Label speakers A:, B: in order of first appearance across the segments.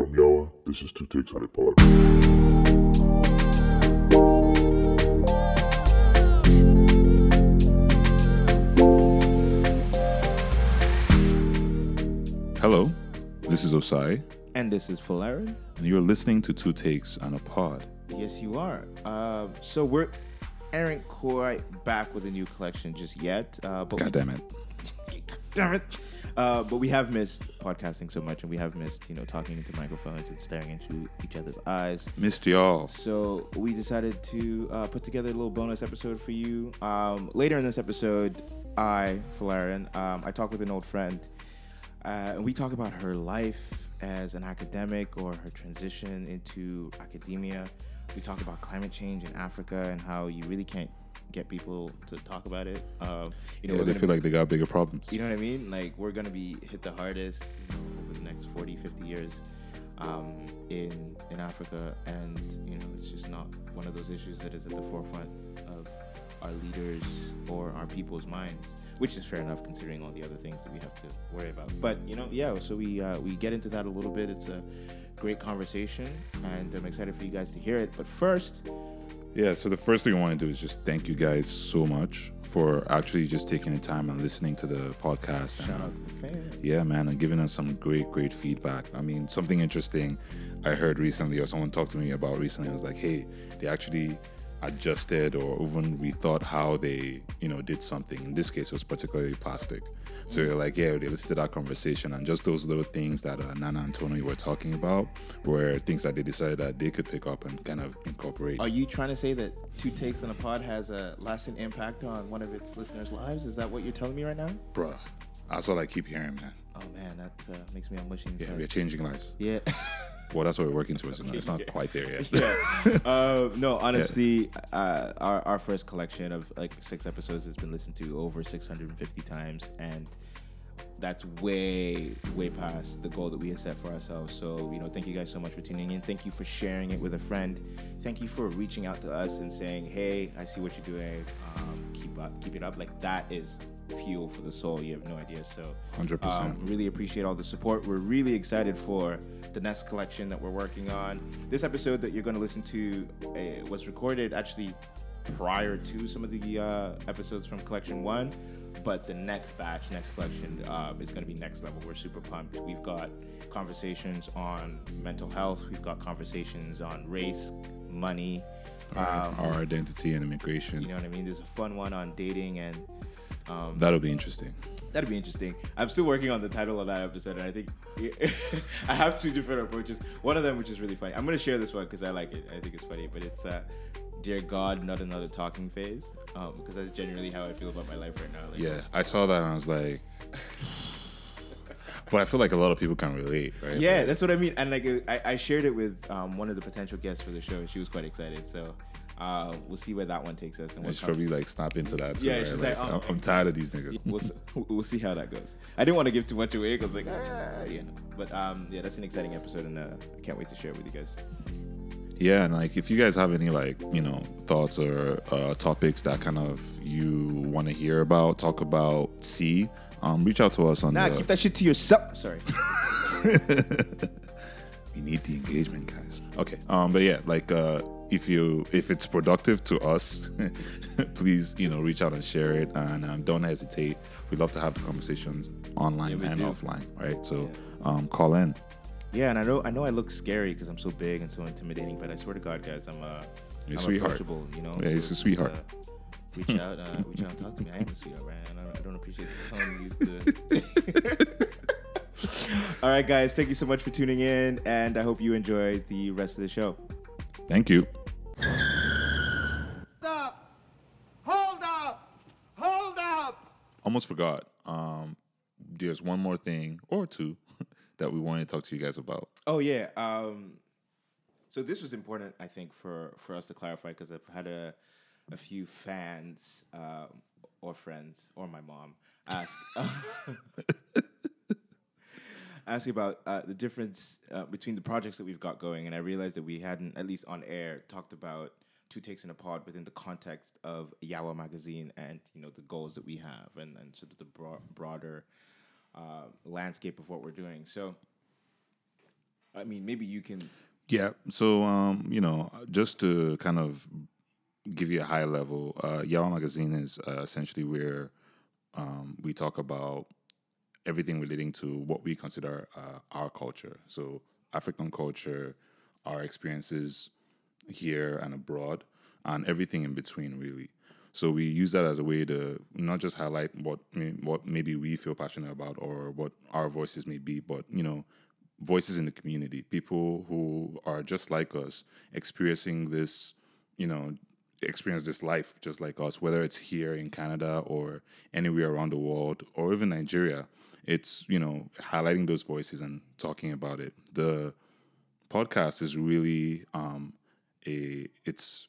A: From Yawa, this is Two Takes on a Pod.
B: Hello, this is Osai,
C: And this is Falaren.
B: and you're listening to Two Takes on a Pod.
C: Yes, you are. Uh, so we're aren't quite back with a new collection just yet. Uh, but
B: God damn it.
C: we, damn it. Uh, but we have missed podcasting so much, and we have missed you know talking into microphones and staring into each other's eyes.
B: Missed y'all.
C: So we decided to uh, put together a little bonus episode for you. Um, later in this episode, I, Falaren, um, I talk with an old friend, uh, and we talk about her life as an academic or her transition into academia. We talk about climate change in Africa and how you really can't get people to talk about it. Um, you know,
B: Yeah, they feel
C: be-
B: like they got bigger problems.
C: you know what I mean? Like we're gonna be hit the hardest over the next 40, 50 years um, in in Africa, and you know it's just not one of those issues that is at the forefront of our leaders or our people's minds, which is fair enough considering all the other things that we have to worry about. But you know, yeah. So we uh, we get into that a little bit. It's a great conversation, and I'm excited for you guys to hear it. But first,
B: Yeah, so the first thing I want to do is just thank you guys so much for actually just taking the time and listening to the podcast. and,
C: shout out to the fans.
B: Yeah, man, and giving us some great, great feedback. I mean, something interesting I heard recently, or someone talked to me about recently, I was like, hey, they actually adjusted or even rethought how they, you know, did something. In this case, it was particularly plastic. So you're like, yeah, they listened to that conversation, and just those little things that uh, Nana and Tony were talking about were things that they decided that they could pick up and kind of incorporate.
C: Are you trying to say that Two Takes on a Pod has a lasting impact on one of its listeners' lives? Is that what you're telling me right now?
B: Bruh, that's all I keep hearing, man.
C: Oh man, that uh, makes me mushy
B: Yeah, we're changing lives.
C: Yeah.
B: Well, that's what we're working towards. It's not quite there yet.
C: yeah. Uh, no, honestly, uh, our, our first collection of like six episodes has been listened to over 650 times, and that's way, way past the goal that we had set for ourselves. So, you know, thank you guys so much for tuning in. Thank you for sharing it with a friend. Thank you for reaching out to us and saying, "Hey, I see what you're doing. Um, keep up, keep it up." Like that is fuel for the soul. You have no idea. So,
B: 100%.
C: um, really appreciate all the support. We're really excited for the next collection that we're working on. This episode that you're going to listen to uh, was recorded actually prior to some of the uh, episodes from collection one, but the next batch, next collection uh, is going to be next level. We're super pumped. We've got conversations on mental health. We've got conversations on race, money. um,
B: our identity and immigration.
C: you know what I mean? There's a fun one on dating and. Um,
B: That'll be interesting.
C: That'd be interesting. I'm still working on the title of that episode, and I think I have two different approaches. One of them, which is really funny. I'm gonna share this one because I like it. I think it's funny, but it's uh, "Dear God, not another talking phase," um, because that's generally how I feel about my life right now. Like,
B: Yeah, I saw that and I was like, but I feel like a lot of people can relate, right?
C: Yeah,
B: Like,
C: that's what I mean. And like, I, I shared it with um, one of the potential guests for the show, and she was quite excited. So uh, we'll see where that one takes us. And
B: should probably like snap into that. Too,
C: Yeah,
B: right?
C: she's like, oh,
B: I'm, I'm tired of these niggas.
C: we'll, we'll see how that goes. I didn't want to give too much away because like, ah, you know. But um, yeah, that's an exciting episode, and uh, I can't wait to share it with you guys.
B: Yeah, and like if you guys have any like you know thoughts or uh, topics that kind of you want to hear about, talk about, see, um, reach out to us on
C: Nah,
B: the.
C: keep that shit to yourself. Sorry.
B: we need the engagement, guys. Okay. Um, but yeah, like uh, if you if it's productive to us, please you know reach out and share it, and um, don't hesitate. We love to have the conversations online
C: Yeah,
B: and
C: do.
B: offline, right? So um, call in.
C: Yeah, and I know I know I look scary because I'm so big and so intimidating, but I swear to God, guys, I'm uh,
B: a
C: I'm
B: sweetheart.
C: You know,
B: Yeah, he's a
C: just,
B: sweetheart.
C: uh, reach out, uh, reach out, and talk to me. I am a sweetheart, man. I don't, I don't appreciate the tone you used to. All right, guys, thank you so much for tuning in, and I hope you enjoy the rest of the show.
B: Thank you.
D: Up! Hold up! Hold up!
B: Almost forgot. Um, there's one more thing or two that we wanted to talk to you guys about.
C: Oh yeah. Um, so this was important, I think, for for us to clarify because I've had a a few fans um, or friends or my mom ask ask about uh, the difference uh, between the projects that we've got going, and I realized that we hadn't, at least on air, talked about two takes in a pod within the context of Yawa magazine and you know the goals that we have and and sort of the broad, broader uh, landscape of what we're doing. So I mean, maybe you can.
B: Yeah. So, um, you know, just to kind of give you a high level, uh, Yawa Magazine is uh, essentially where um, we talk about everything relating to what we consider uh, our culture. So, African culture, our experiences here and abroad, and everything in between, really. So we use that as a way to not just highlight what what maybe we feel passionate about or what our voices may be, but you know, voices in the community, people who are just like us, experiencing this, you know, experience this life just like us, whether it's here in Canada or anywhere around the world or even Nigeria. It's, you know, highlighting those voices and talking about it. The podcast is really um a it's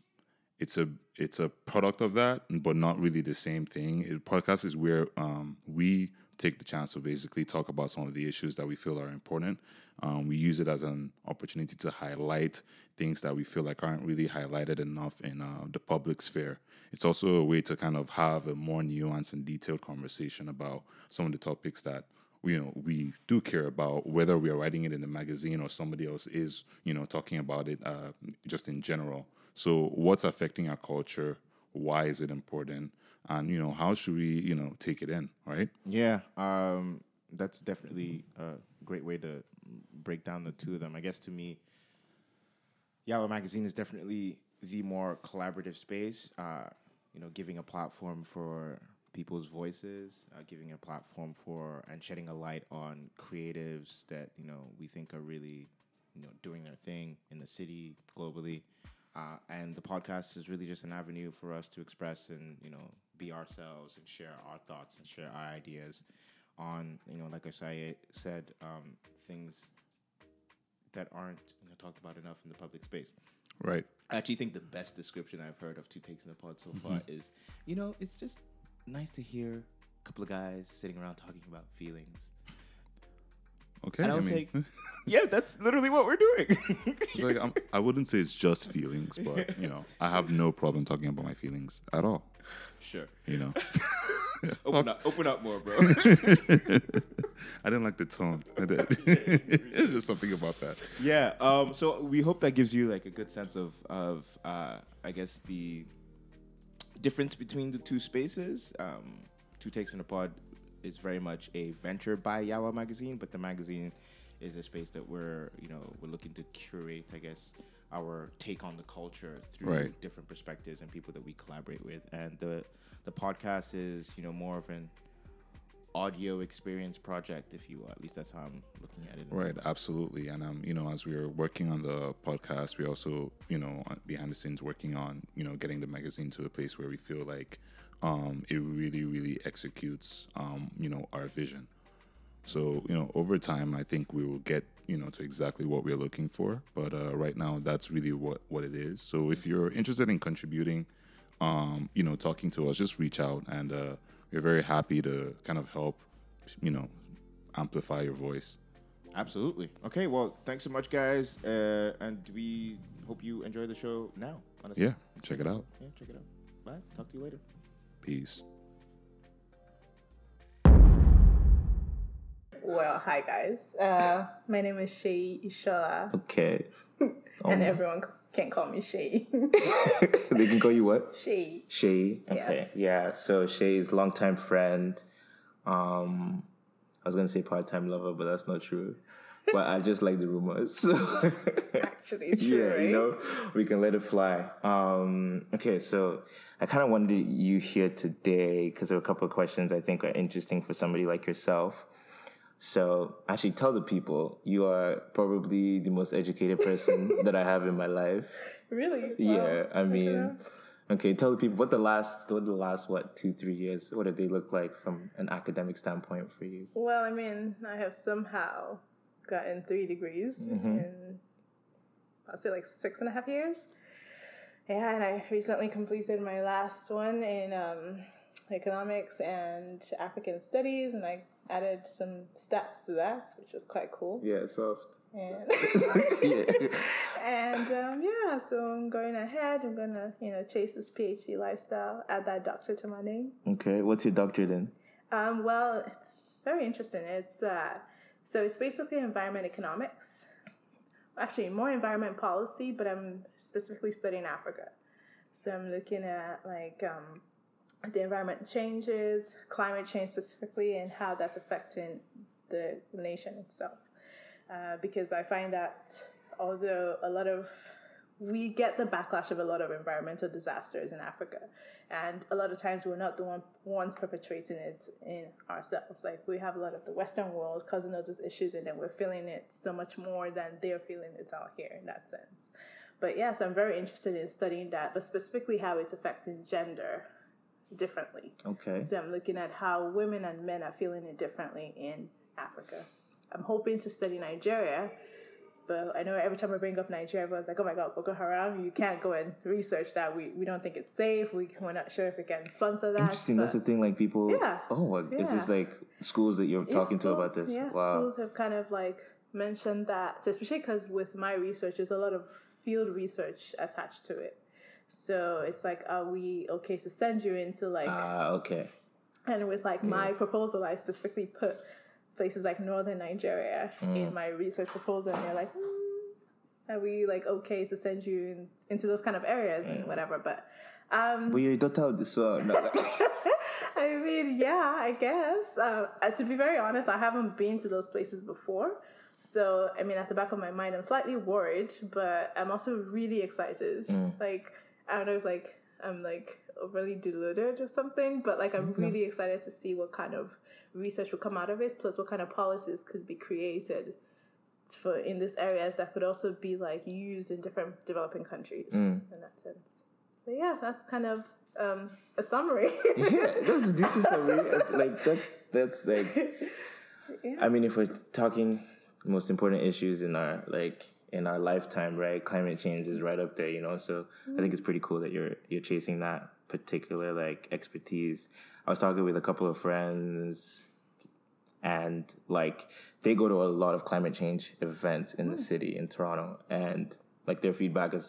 B: it's a it's a product of that, but not really the same thing. It, podcast is where um, we take the chance to basically talk about some of the issues that we feel are important. Um, we use it as an opportunity to highlight things that we feel like aren't really highlighted enough in uh, the public sphere. It's also a way to kind of have a more nuanced and detailed conversation about some of the topics that you know we do care about whether we are writing it in the magazine or somebody else is you know talking about it uh, just in general so what's affecting our culture why is it important and you know how should we you know take it in right
C: Yeah, um, that's definitely a great way to break down the two of them. I guess to me, Yawa Magazine is definitely the more collaborative space. Uh, you know, giving a platform for people's voices, uh, giving a platform for and shedding a light on creatives that you know we think are really you know doing their thing in the city globally. Uh, and the podcast is really just an avenue for us to express and you know be ourselves and share our thoughts and share our ideas on you know like I say, said um, things that aren't you know talked about enough in the public space.
B: right
C: I actually think the best description I've heard of Two Takes in the Pod so far is, you know, it's just nice to hear a couple of guys sitting around talking about feelings.
B: Okay
C: And I
B: i mean
C: like, yeah, that's literally what we're doing.
B: it's like I'm, i wouldn't say it's just feelings but you know i have no problem talking about my feelings at all
C: sure.
B: you know
C: Open up, open up more, bro.
B: i didn't like the tone it's just something about that
C: yeah. Um. So we hope that gives you like a good sense of of uh, I guess the difference between the two spaces. Um, Two Takes in a Pod is very much a venture by Yawa Magazine, but the magazine is a space that we're you know we're looking to curate. I guess our take on the culture through
B: Right.
C: different perspectives and people that we collaborate with. And the the podcast is you know more of an audio experience project, if you will. At least that's how I'm looking at it.
B: Right, absolutely. And um, you know, as we were working on the podcast, we also, you know, behind the scenes working on, you know, getting the magazine to a place where we feel like um it really, really executes um, you know, our vision. So, you know, over time I think we will get, you know, to exactly what we're looking for. But uh right now that's really what what it is. So if you're interested in contributing, um, you know, talking to us, just reach out and uh we're very happy to kind of help, you know, amplify your voice.
C: Absolutely. Okay, well, thanks so much, guys. Uh, and we hope you enjoy the show now. Honestly.
B: Yeah, check it out.
C: Yeah, check it out. Bye. Talk to you later.
B: Peace.
E: Well, hi guys. Uh, my name is Shay Ishola,
F: Okay.
E: and everyone can call me Shay.
F: they can call you what?
E: Shay.
F: Shay. Okay. Yeah. So Shay's longtime friend. Um, I was gonna say part-time lover, but that's not true. But I just like the rumors. So
E: Actually, true,
F: yeah,
E: right?
F: you know, we can let it fly. Um, okay, so I kind of wanted you here today because there are a couple of questions I think are interesting for somebody like yourself. So actually, tell the people you are probably the most educated person that I have in my life.
E: Really?
F: Yeah,
E: Wow.
F: I mean,
E: Okay.
F: okay, tell the people what the last, what the last, what two, three years, what did they look like from an academic standpoint for you?
E: Well, I mean, I have somehow gotten three degrees
F: Mhm.
E: in, I'll say like six and a half years. Yeah, and I recently completed my last one in um, economics and African studies, and I added some stats to that, which was quite cool.
F: Yeah, soft.
E: And
F: Yeah.
E: and um, yeah, so I'm going ahead. I'm gonna, you know, chase this PhD lifestyle, add that doctor to my name.
F: Okay, what's your doctorate in?
E: Um, well, it's very interesting. It's uh, so it's basically environment economics, actually more environment policy, but I'm specifically studying Africa. So I'm looking at like um, the environment changes, climate change specifically, and how that's affecting the nation itself. Uh, because I find that although a lot of we get the backlash of a lot of environmental disasters in Africa, and a lot of times we're not the one, ones perpetrating it in ourselves. Like we have a lot of the Western world causing all those issues, and then we're feeling it so much more than they're feeling it out here in that sense. But yes, I'm very interested in studying that, but specifically how it's affecting gender differently.
F: Okay.
E: So I'm looking at how women and men are feeling it differently in Africa. I'm hoping to study Nigeria, but I know every time I bring up Nigeria, everyone's like, "Oh my God, Boko Haram! You can't go and research that. We we don't think it's safe. We we're not sure if we can sponsor that."
F: Interesting. That's the thing. Like people.
E: Yeah.
F: Oh, is
E: Yeah.
F: this like schools that you're
E: Yeah,
F: talking to about this?
E: Yeah,
F: wow.
E: schools have kind of like mentioned that, especially because with my research, there's a lot of field research attached to it. So it's like, are we okay to send you into like
F: Ah, okay.
E: And with like my proposal, I specifically put places like northern Nigeria in my research proposal, and they're like, mm, "Are we like okay to send you in, into those kind of areas and whatever?" But um,
F: you're a daughter of the soil.
E: I mean, yeah, I guess. Uh, to be very honest, I haven't been to those places before. So, I mean, at the back of my mind, I'm slightly worried, but I'm also really excited. Like, I don't know if like I'm like overly deluded or something, but like I'm really excited to see what kind of research will come out of it, plus what kind of policies could be created for in these areas that could also be like used in different developing countries in that sense. So yeah, that's kind of um, a summary.
F: yeah, that's a decent summary. Like that's that's like. I mean, if we're talking most important issues in our like in our lifetime, right? Climate change is right up there, you know. So I think it's pretty cool that you're you're chasing that particular like expertise. I was talking with a couple of friends, and like they go to a lot of climate change events in the city in Toronto, and like their feedback is.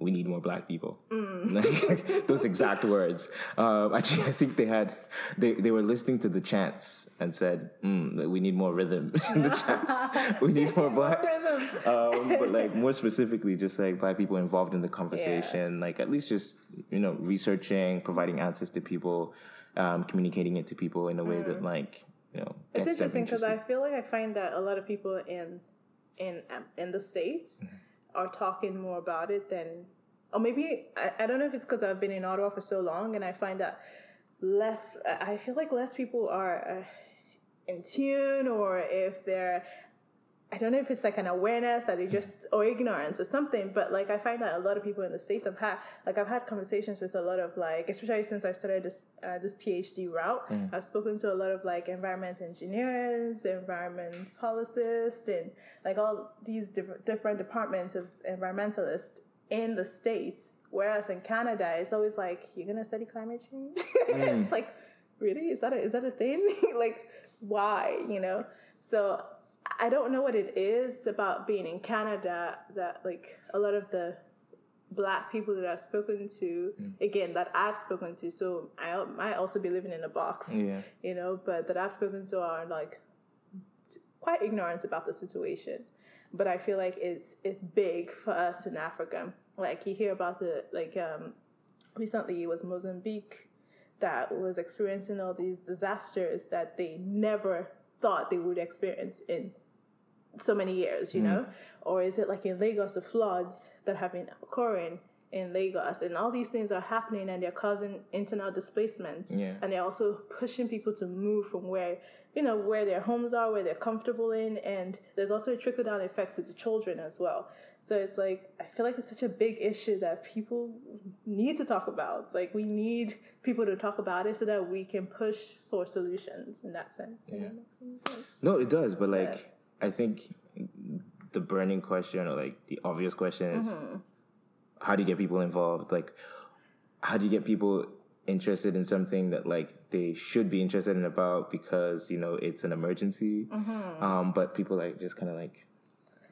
F: We need more black people. Like, those exact words. Um, actually, I think they had they, they were listening to the chants and said, mm, "We need more rhythm in the chants. We need more black." Um, but like more specifically, just like black people involved in the conversation, like at least just you know researching, providing answers to people, um, communicating it to people in a way that like you know
E: It's interesting because I feel like I find that a lot of people in in um, in the states are talking more about it than, or maybe I, I don't know if it's because I've been in Ottawa for so long and I find that less. I feel like less people are uh, in tune, or if they're. I don't know if it's like an awareness that they just or ignorance or something, but like I find that a lot of people in the states have had like I've had conversations with a lot of like especially since I started this uh, this PhD route, I've spoken to a lot of like environment engineers, environment policists, and like all these different different departments of environmentalists in the states. Whereas in Canada, it's always like you're gonna study climate change. it's like really is that a, is that a thing? like why you know? So I don't know what it is about being in Canada that like a lot of the black people that I've spoken to, again that I've spoken to. So I might also be living in a box,
F: Yeah.
E: you know, but that I've spoken to are like quite ignorant about the situation. But I feel like it's it's big for us in Africa. Like you hear about the like um recently it was Mozambique that was experiencing all these disasters that they never thought they would experience in so many years, you mm. know? Or is it like in Lagos, the floods that have been occurring in Lagos, and all these things are happening and they're causing internal displacement.
F: Yeah.
E: And they're also pushing people to move from where, you know, where their homes are, where they're comfortable in, and there's also a trickle down effect to the children as well. So it's like I feel like it's such a big issue that people need to talk about. Like we need people to talk about it so that we can push for solutions in that sense. Does that make sense?
F: No, it does, but like I think the burning question or like the obvious question is how do you get people involved? Like how do you get people interested in something that like they should be interested in about because you know it's an emergency, um, but people like just kind of like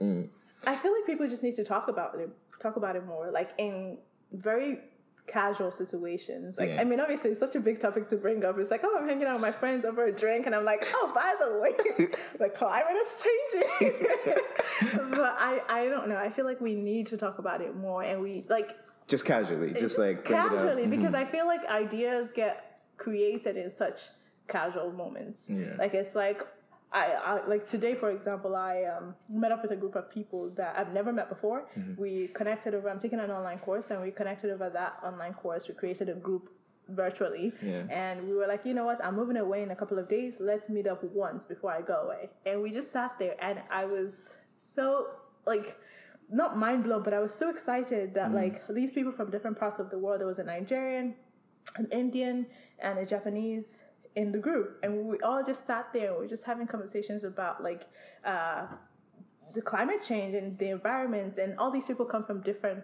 F: mm,
E: I feel like people just need to talk about it, talk about it more, like in very casual situations. Like,
F: Yeah.
E: I mean, obviously, it's such a big topic to bring up. It's like, oh, I'm hanging out with my friends over a drink, and I'm like, oh, by the way, the climate is changing. but I, I don't know. I feel like we need to talk about it more, and we like
F: Just casually, just like bring it up.
E: casually because
F: Mhm.
E: I feel like ideas get created in such casual moments.
F: Yeah.
E: Like it's like I, I like today, for example, I um, met up with a group of people that I've never met before.
F: Mm-hmm.
E: We connected over. I'm taking an online course, and we connected over that online course. We created a group virtually,
F: Yeah.
E: and we were like, you know what? I'm moving away in a couple of days. Let's meet up once before I go away. And we just sat there, and I was so like not mind blown, but I was so excited that like these people from different parts of the world. There was a Nigerian, an Indian, and a Japanese in the group, and we all just sat there. and We were just having conversations about like uh, the climate change and the environment, and all these people come from different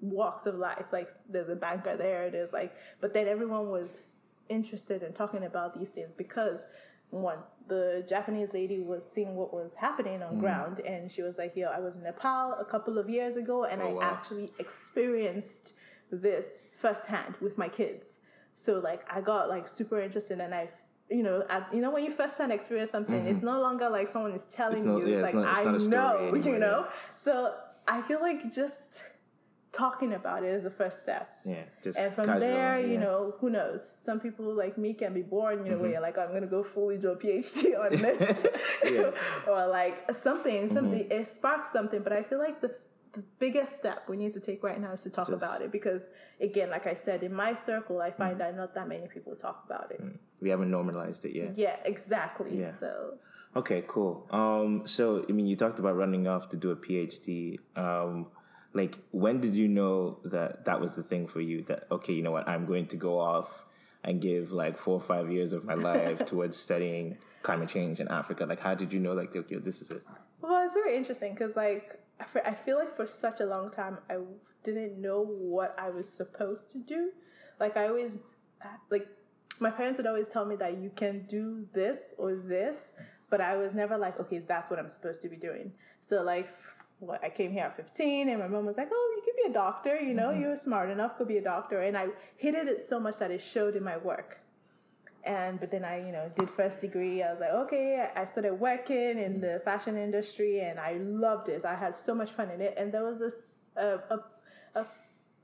E: walks of life. Like there's a banker there, there's like, but then everyone was interested in talking about these things because one, the Japanese lady was seeing what was happening on ground, and she was like, "Yo, I was in Nepal a couple of years ago, and
F: Oh,
E: I
F: wow.
E: actually experienced this firsthand with my kids." So like, I got like super interested, and I. You know, I, you know when you first time experience something, it's no longer like someone is telling
F: Mm-hmm. not-
E: you.
F: yeah,
E: It's
F: it's
E: like
F: not- it's
E: I
F: not a story
E: know,
F: anymore,
E: you
F: yeah.
E: know. So I feel like just talking about it is the first step.
F: Yeah, just
E: And from
F: casual,
E: there, you
F: yeah. Mm-hmm.
E: know, who knows? Some people like me can be born, you know, where you're like, I'm gonna go fully do a PhD on this,
F: Mm-hmm.
E: or like something, something. It sparks something. But I feel like the the biggest step we need to take right now is to talk
F: Just-
E: about it because, again, like I said, in my circle, I
F: Mm.
E: find that not that many people talk about it.
F: we haven't normalized it yet.
E: Yeah, exactly.
F: Yeah.
E: So
F: Okay, cool. Um, so I mean, you talked about running off to do a PhD. Um, like, when did you know that that was the thing for you? That okay, you know what, I'm going to go off and give like four or five years of my life towards studying climate change in Africa. Like, how did you know? Like, okay, this is it.
E: Well, it's very interesting because, like, I I feel like for such a long time, I didn't know what I was supposed to do. Like, I always, like, my parents would always tell me that you can do this or this, but I was never like, okay, that's what I'm supposed to be doing. So, like, what I came here at 15, and my mom was like, oh, you could be a doctor, you know, mm-hmm. you're smart enough, could be a doctor. And I hated it so much that it showed in my work and but then I, you know, did first degree. I was like, okay, I started working in the fashion industry, and I loved it. I had so much fun in it. And there was this a a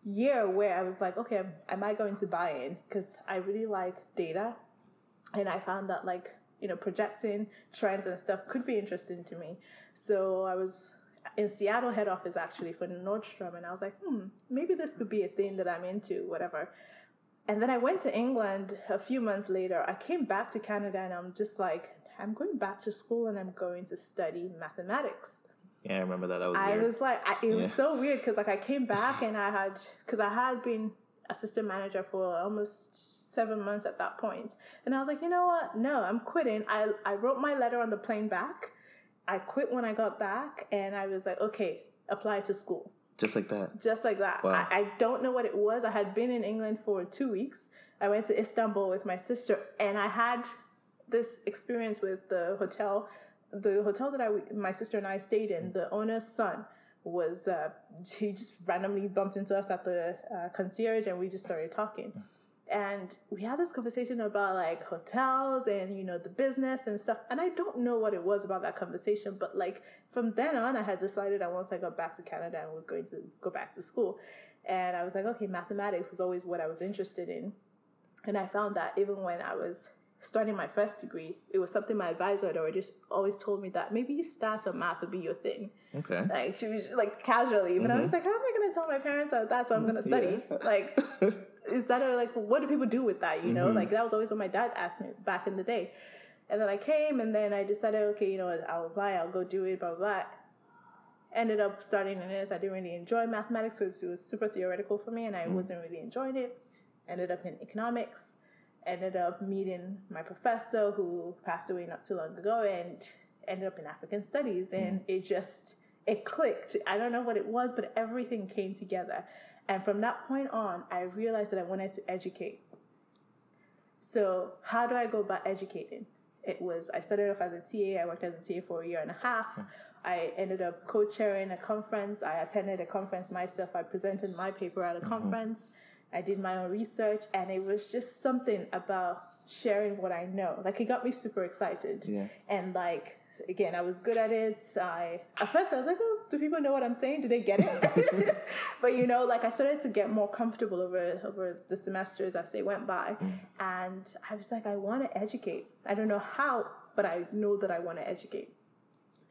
E: year where I was like, okay, am I going to buy in? Because I really like data, and I found that like you know projecting trends and stuff could be interesting to me. So I was in Seattle head office actually for Nordstrom, and I was like, hmm, maybe this could be a thing that I'm into, whatever. And then I went to England a few months later. I came back to Canada and I'm just like, I'm going back to school and I'm going to study mathematics.
F: Yeah, I remember that. That was
E: I
F: weird.
E: was like, I, it was so weird because like I came back and I had, because I had been assistant manager for almost seven months at that point. And I was like, you know what? No, I'm quitting. I, I wrote my letter on the plane back. I quit when I got back and I was like, okay, apply to school
F: just like that.
E: just like that.
F: Wow.
E: I, I don't know what it was. I had been in England for two weeks. I went to Istanbul with my sister, and I had this experience with the hotel. The hotel that I, my sister and I stayed in, the owner's son was uh, he just randomly bumped into us at the uh, concierge, and we just started talking. And we had this conversation about like hotels and you know the business and stuff. And I don't know what it was about that conversation, but like from then on, I had decided that once I got back to Canada, I was going to go back to school. And I was like, okay, mathematics was always what I was interested in. And I found that even when I was starting my first degree, it was something my advisor had already always told me that maybe stats or math would be your thing.
F: Okay.
E: Like she was like casually, but I mm-hmm. was like, how am I going to tell my parents that that's what I'm going to study?
F: Yeah.
E: Like, is that a, like what do people do with that? You know,
F: Mhm.
E: like that was always what my dad asked me back in the day. And then I came, and then I decided, okay, you know, I'll apply, I'll go do it, blah blah. blah. Ended up starting in this. I didn't really enjoy mathematics because it was super theoretical for me, and I wasn't really enjoying it. Ended up in economics. Ended up meeting my professor who passed away not too long ago, and ended up in African studies, and it just it clicked. I don't know what it was, but everything came together. And from that point on, I realized that I wanted to educate. So, how do I go about educating? It was, I started off as a TA, I worked as a TA for a year and a half. Hmm. I ended up co chairing a conference. I attended a conference myself. I presented my paper at a mm-hmm. conference. I did my own research, and it was just something about sharing what I know. Like it got me super excited.
F: Yeah.
E: And like again, I was good at it. I at first I was like, oh, do people know what I'm saying? Do they get it? but you know, like I started to get more comfortable over over the semesters as they went by, mm. and I was like, I want to educate. I don't know how, but I know that I want to educate.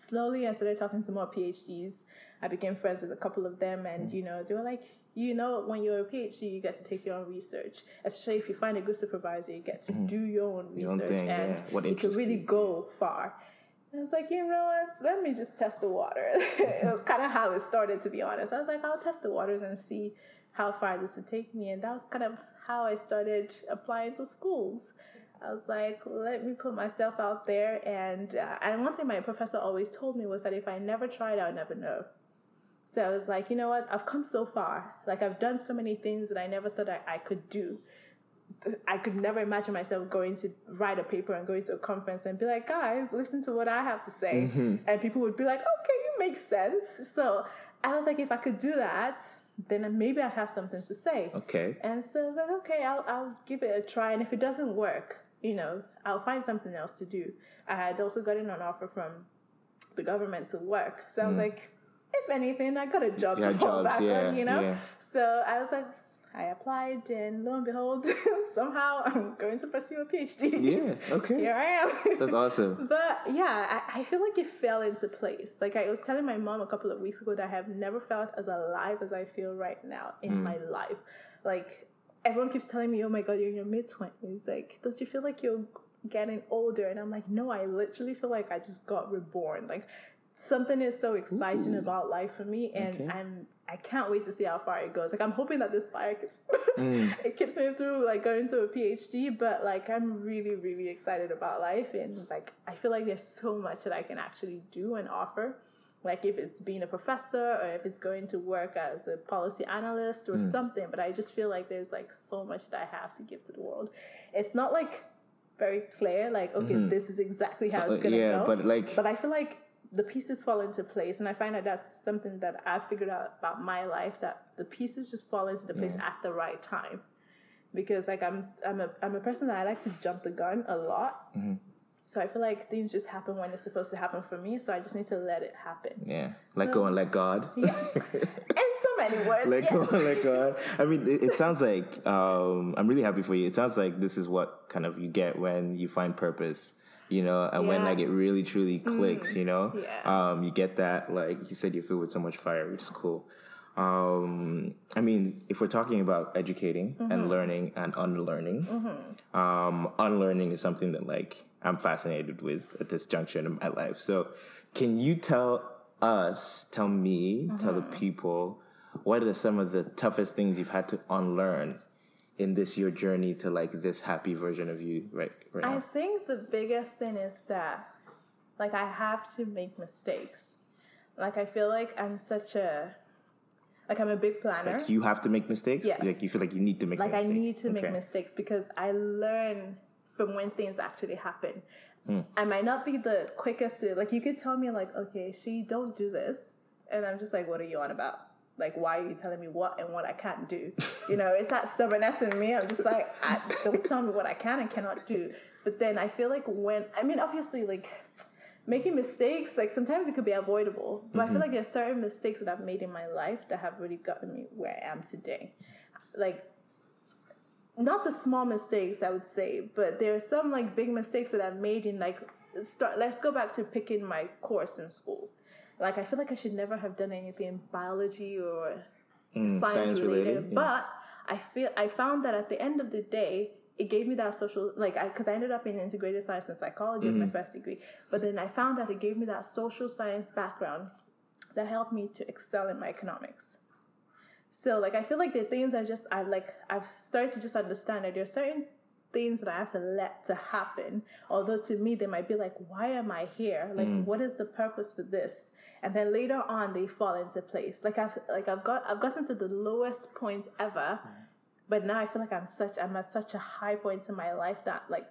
E: Slowly, I started talking to more PhDs. I became friends with a couple of them, and mm. you know, they were like, you know, when you're a PhD, you get to take your own research. Especially if you find a good supervisor, you get to mm. do your own
F: Your own
E: research,
F: thing,
E: and
F: yeah.
E: Could
F: interests
E: really
F: you.
E: go far. I was like, you know what? Let me just test the water. it was kind of how it started, to be honest. I was like, I'll test the waters and see how far this would take me. And that was kind of how I started applying to schools. I was like, let me put myself out there. And uh, and one thing my professor always told me was that if I never tried, I would never know. So I was like, you know what? I've come so far. Like I've done so many things that I never thought I, I could do. I could never imagine myself going to write a paper and going to a conference and be like, guys, listen to what I have to say. Mm-hmm. And people would be like, okay, you make sense. So I was like, if I could do that, then maybe I have something to say.
F: Okay.
E: And so I was like, okay, I'll, I'll give it a try. And if it doesn't work, you know, I'll find something else to do. I had also gotten an offer from the government to work. So I was mm. like, if anything, I got a job
F: Yeah,
E: to fall
F: jobs,
E: back
F: yeah,
E: on, you know?
F: yeah.
E: So I was like, I applied, and lo and behold, somehow I'm going to pursue a PhD.
F: Yeah. Okay.
E: Here I am.
F: That's awesome.
E: But yeah, I, I feel like it fell into place. Like I was telling my mom a couple of weeks ago that I have never felt as alive as I feel right now in mm. my life. Like everyone keeps telling me, "Oh my God, you're in your mid twenties. Like, don't you feel like you're getting older?" And I'm like, "No, I literally feel like I just got reborn. Like something is so exciting
F: Ooh.
E: about life for me, and
F: Okay.
E: I'm I can't wait to see how far it goes. Like I'm hoping that this fire keeps
F: Mm.
E: it keeps me through like going to a PhD, but like I'm really, really excited about life and like I feel like there's so much that I can actually do and offer. Like if it's being a professor or if it's going to work as a policy analyst or mm. something, but I just feel like there's like so much that I have to give to the world. It's not like very clear, like, okay, mm-hmm. this is exactly how
F: So,
E: it's uh, gonna
F: yeah,
E: go.
F: but, like-
E: but I feel like the pieces fall into place, and I find that that's something that I've figured out about my life that the pieces just fall into the place at the right time. Because like I'm I'm a I'm a person that I like to jump the gun a lot.
F: Mm-hmm.
E: So I feel like things just happen when it's supposed to happen for me. So I just need to let it happen.
F: Yeah. Let go and let God.
E: Yeah. In so many words.
F: let
E: yes.
F: go and let God. I mean, it, it sounds like um, I'm really happy for you. It sounds like this is what kind of you get when you find purpose, you know, and when like it really truly clicks, you know.
E: Yeah.
F: Um, you get that, like you said, you feel with so much fire, which is cool. Um, I mean, if we're talking about educating and learning and unlearning, um, unlearning is something that like I'm fascinated with at this juncture in my life. So, can you tell us, tell me, tell the people, what are some of the toughest things you've had to unlearn in this your journey to like this happy version of you right right
E: I think the biggest thing is that, like, I have to make mistakes. Like, I feel like I'm such a, like, I'm a big planner.
F: Like you have to make mistakes.
E: Yes.
F: Like you feel like you need to make. Mistakes.
E: Like I need to make mistakes because I learn from when things actually happen.
F: Hmm.
E: I might not be the quickest to like you could tell me like, okay, she don't do this and I'm just like, what are you on about? Like why are you telling me what and what I can't do? You know, it's that stubbornness in me. I'm just like, I, don't tell me what I can and cannot do. But then I feel like when I mean obviously like making mistakes, like sometimes it could be avoidable. But I feel mm-hmm. like there's certain mistakes that I've made in my life that have really gotten me where I am today. Like not the small mistakes I would say, but there are some like big mistakes that I've made in like start let's go back to picking my course in school. Like I feel like I should never have done anything biology or
F: Mm,
E: science, related,
F: yeah.
E: but I feel I found that at the end of the day, it gave me that social like I because I ended up in integrated science and psychology as my first degree, but then I found that it gave me that social science background that helped me to excel in my economics. So like I feel like the things I just I like I've started to just understand that there are certain things that I have to let to happen. Although to me they might be like, why am I here? Like what is the purpose for this? And then later on they fall into place. Like I've like I've got I've gotten to the lowest point ever, but now I feel like I'm such I'm at such a high point in my life that like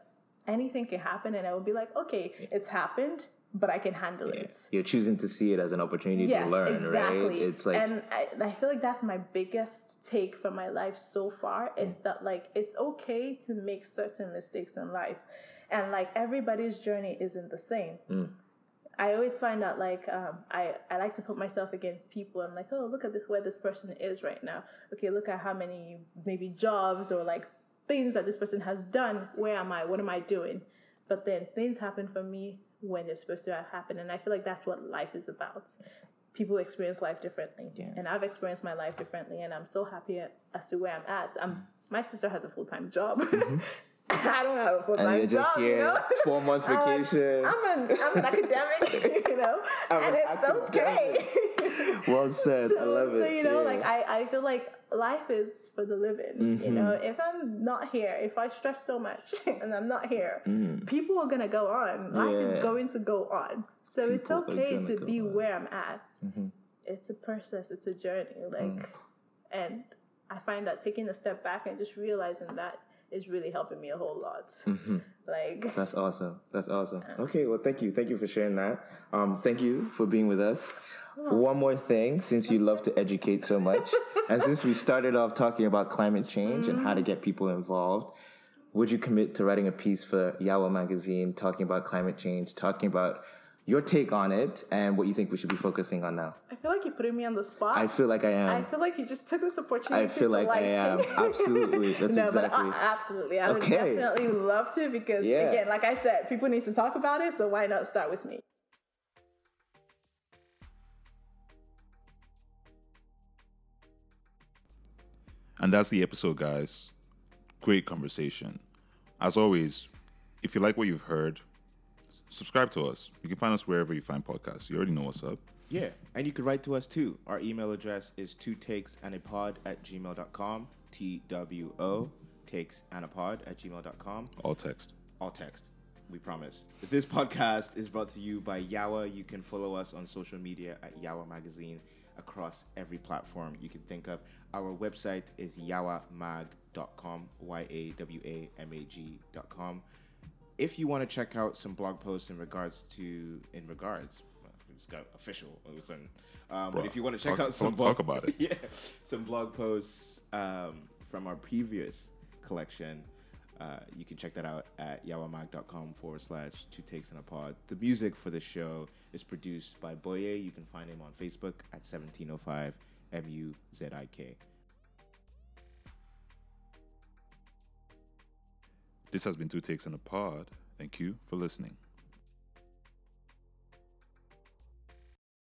E: anything can happen and I will be like, okay, it's happened, but I can handle
F: Yeah.
E: it.
F: You're choosing to see it as an opportunity
E: Yes,
F: to learn,
E: exactly.
F: right? It's like
E: and I, I feel like that's my biggest take from my life so far is mm. that like it's okay to make certain mistakes in life and like everybody's journey isn't the same mm. I always find that like um, I, I like to put myself against people. I'm like, oh, look at this where this person is right now. Okay, look at how many maybe jobs or like things that this person has done. Where am I? What am I doing? But then things happen for me when they're supposed to have happened, and I feel like that's what life is about. People experience life differently,
F: Yeah.
E: and I've experienced my life differently, and I'm so happy as to where I'm at. I'm, my sister has a full time job. I don't have a full
F: Mm-hmm.
E: Time
F: just
E: job.
F: here,
E: you know?
F: four month
E: I'm like,
F: vacation.
E: I'm an I'm an academic, you know, and
F: an
E: it's okay.
F: well said. I
E: so,
F: love it.
E: so you know,
F: Yeah.
E: like I, I feel like life is for the living. You
F: Mhm.
E: know, if I'm not here, if I stress so much and I'm not here,
F: Mhm.
E: people are gonna go on. Life
F: Yeah.
E: is going to go on. So it's
F: People are
E: okay
F: gonna
E: be
F: on.
E: where I'm at.
F: Mhm.
E: It's a process. It's a journey. Like,
F: Mm.
E: and I find that taking a step back and just realizing that is really helping me a whole lot.
F: Mhm.
E: Like,
F: That's awesome. That's awesome. Okay, well, thank you. Thank you for sharing that. Um, thank you for being with us. One more thing, since you love to educate so much, and since we started off talking about climate change and how to get people involved, would you commit to writing a piece for Yawa magazine talking about climate change, talking about your take on it and what you think we should be focusing on now?
E: I feel like you're putting me on the spot.
F: I feel like I am.
E: I feel like you just took this opportunity.
F: I feel
E: to
F: like I am. Absolutely. That's
E: no, but uh,
F: exactly-
E: I, absolutely, I would
F: Okay.
E: definitely love to because
F: Yeah.
E: again, like I said, people need to talk about it. So why not start with me?
B: And that's the episode, guys. Great conversation. As always, if you like what you've heard, s- subscribe to us. You can find us wherever you find podcasts. You already know what's up.
C: Yeah, and you can write to us too. Our email address is two takes and a pod at gmail.com. T W O takes and a pod at gmail.com.
B: All text.
C: All text. We promise. This podcast is brought to you by Yawa. You can follow us on social media at Yawa Magazine across every platform you can think of. Our website is yawamag.com, Y A W A M A G.com. If you want to check out some blog posts in regards to, in regards, just got official. All of a sudden. Um, but if you want to check
B: talk-
C: out some
B: talk-
C: blog,
B: talk about it.
C: yeah, some blog posts um, from our previous collection. Uh, you can check that out at yawamag.com forward slash two takes in a pod. The music for the show is produced by Boye. You can find him on Facebook at 1705 M U Z I K.
B: This has been Two Takes in a Pod. Thank you for listening.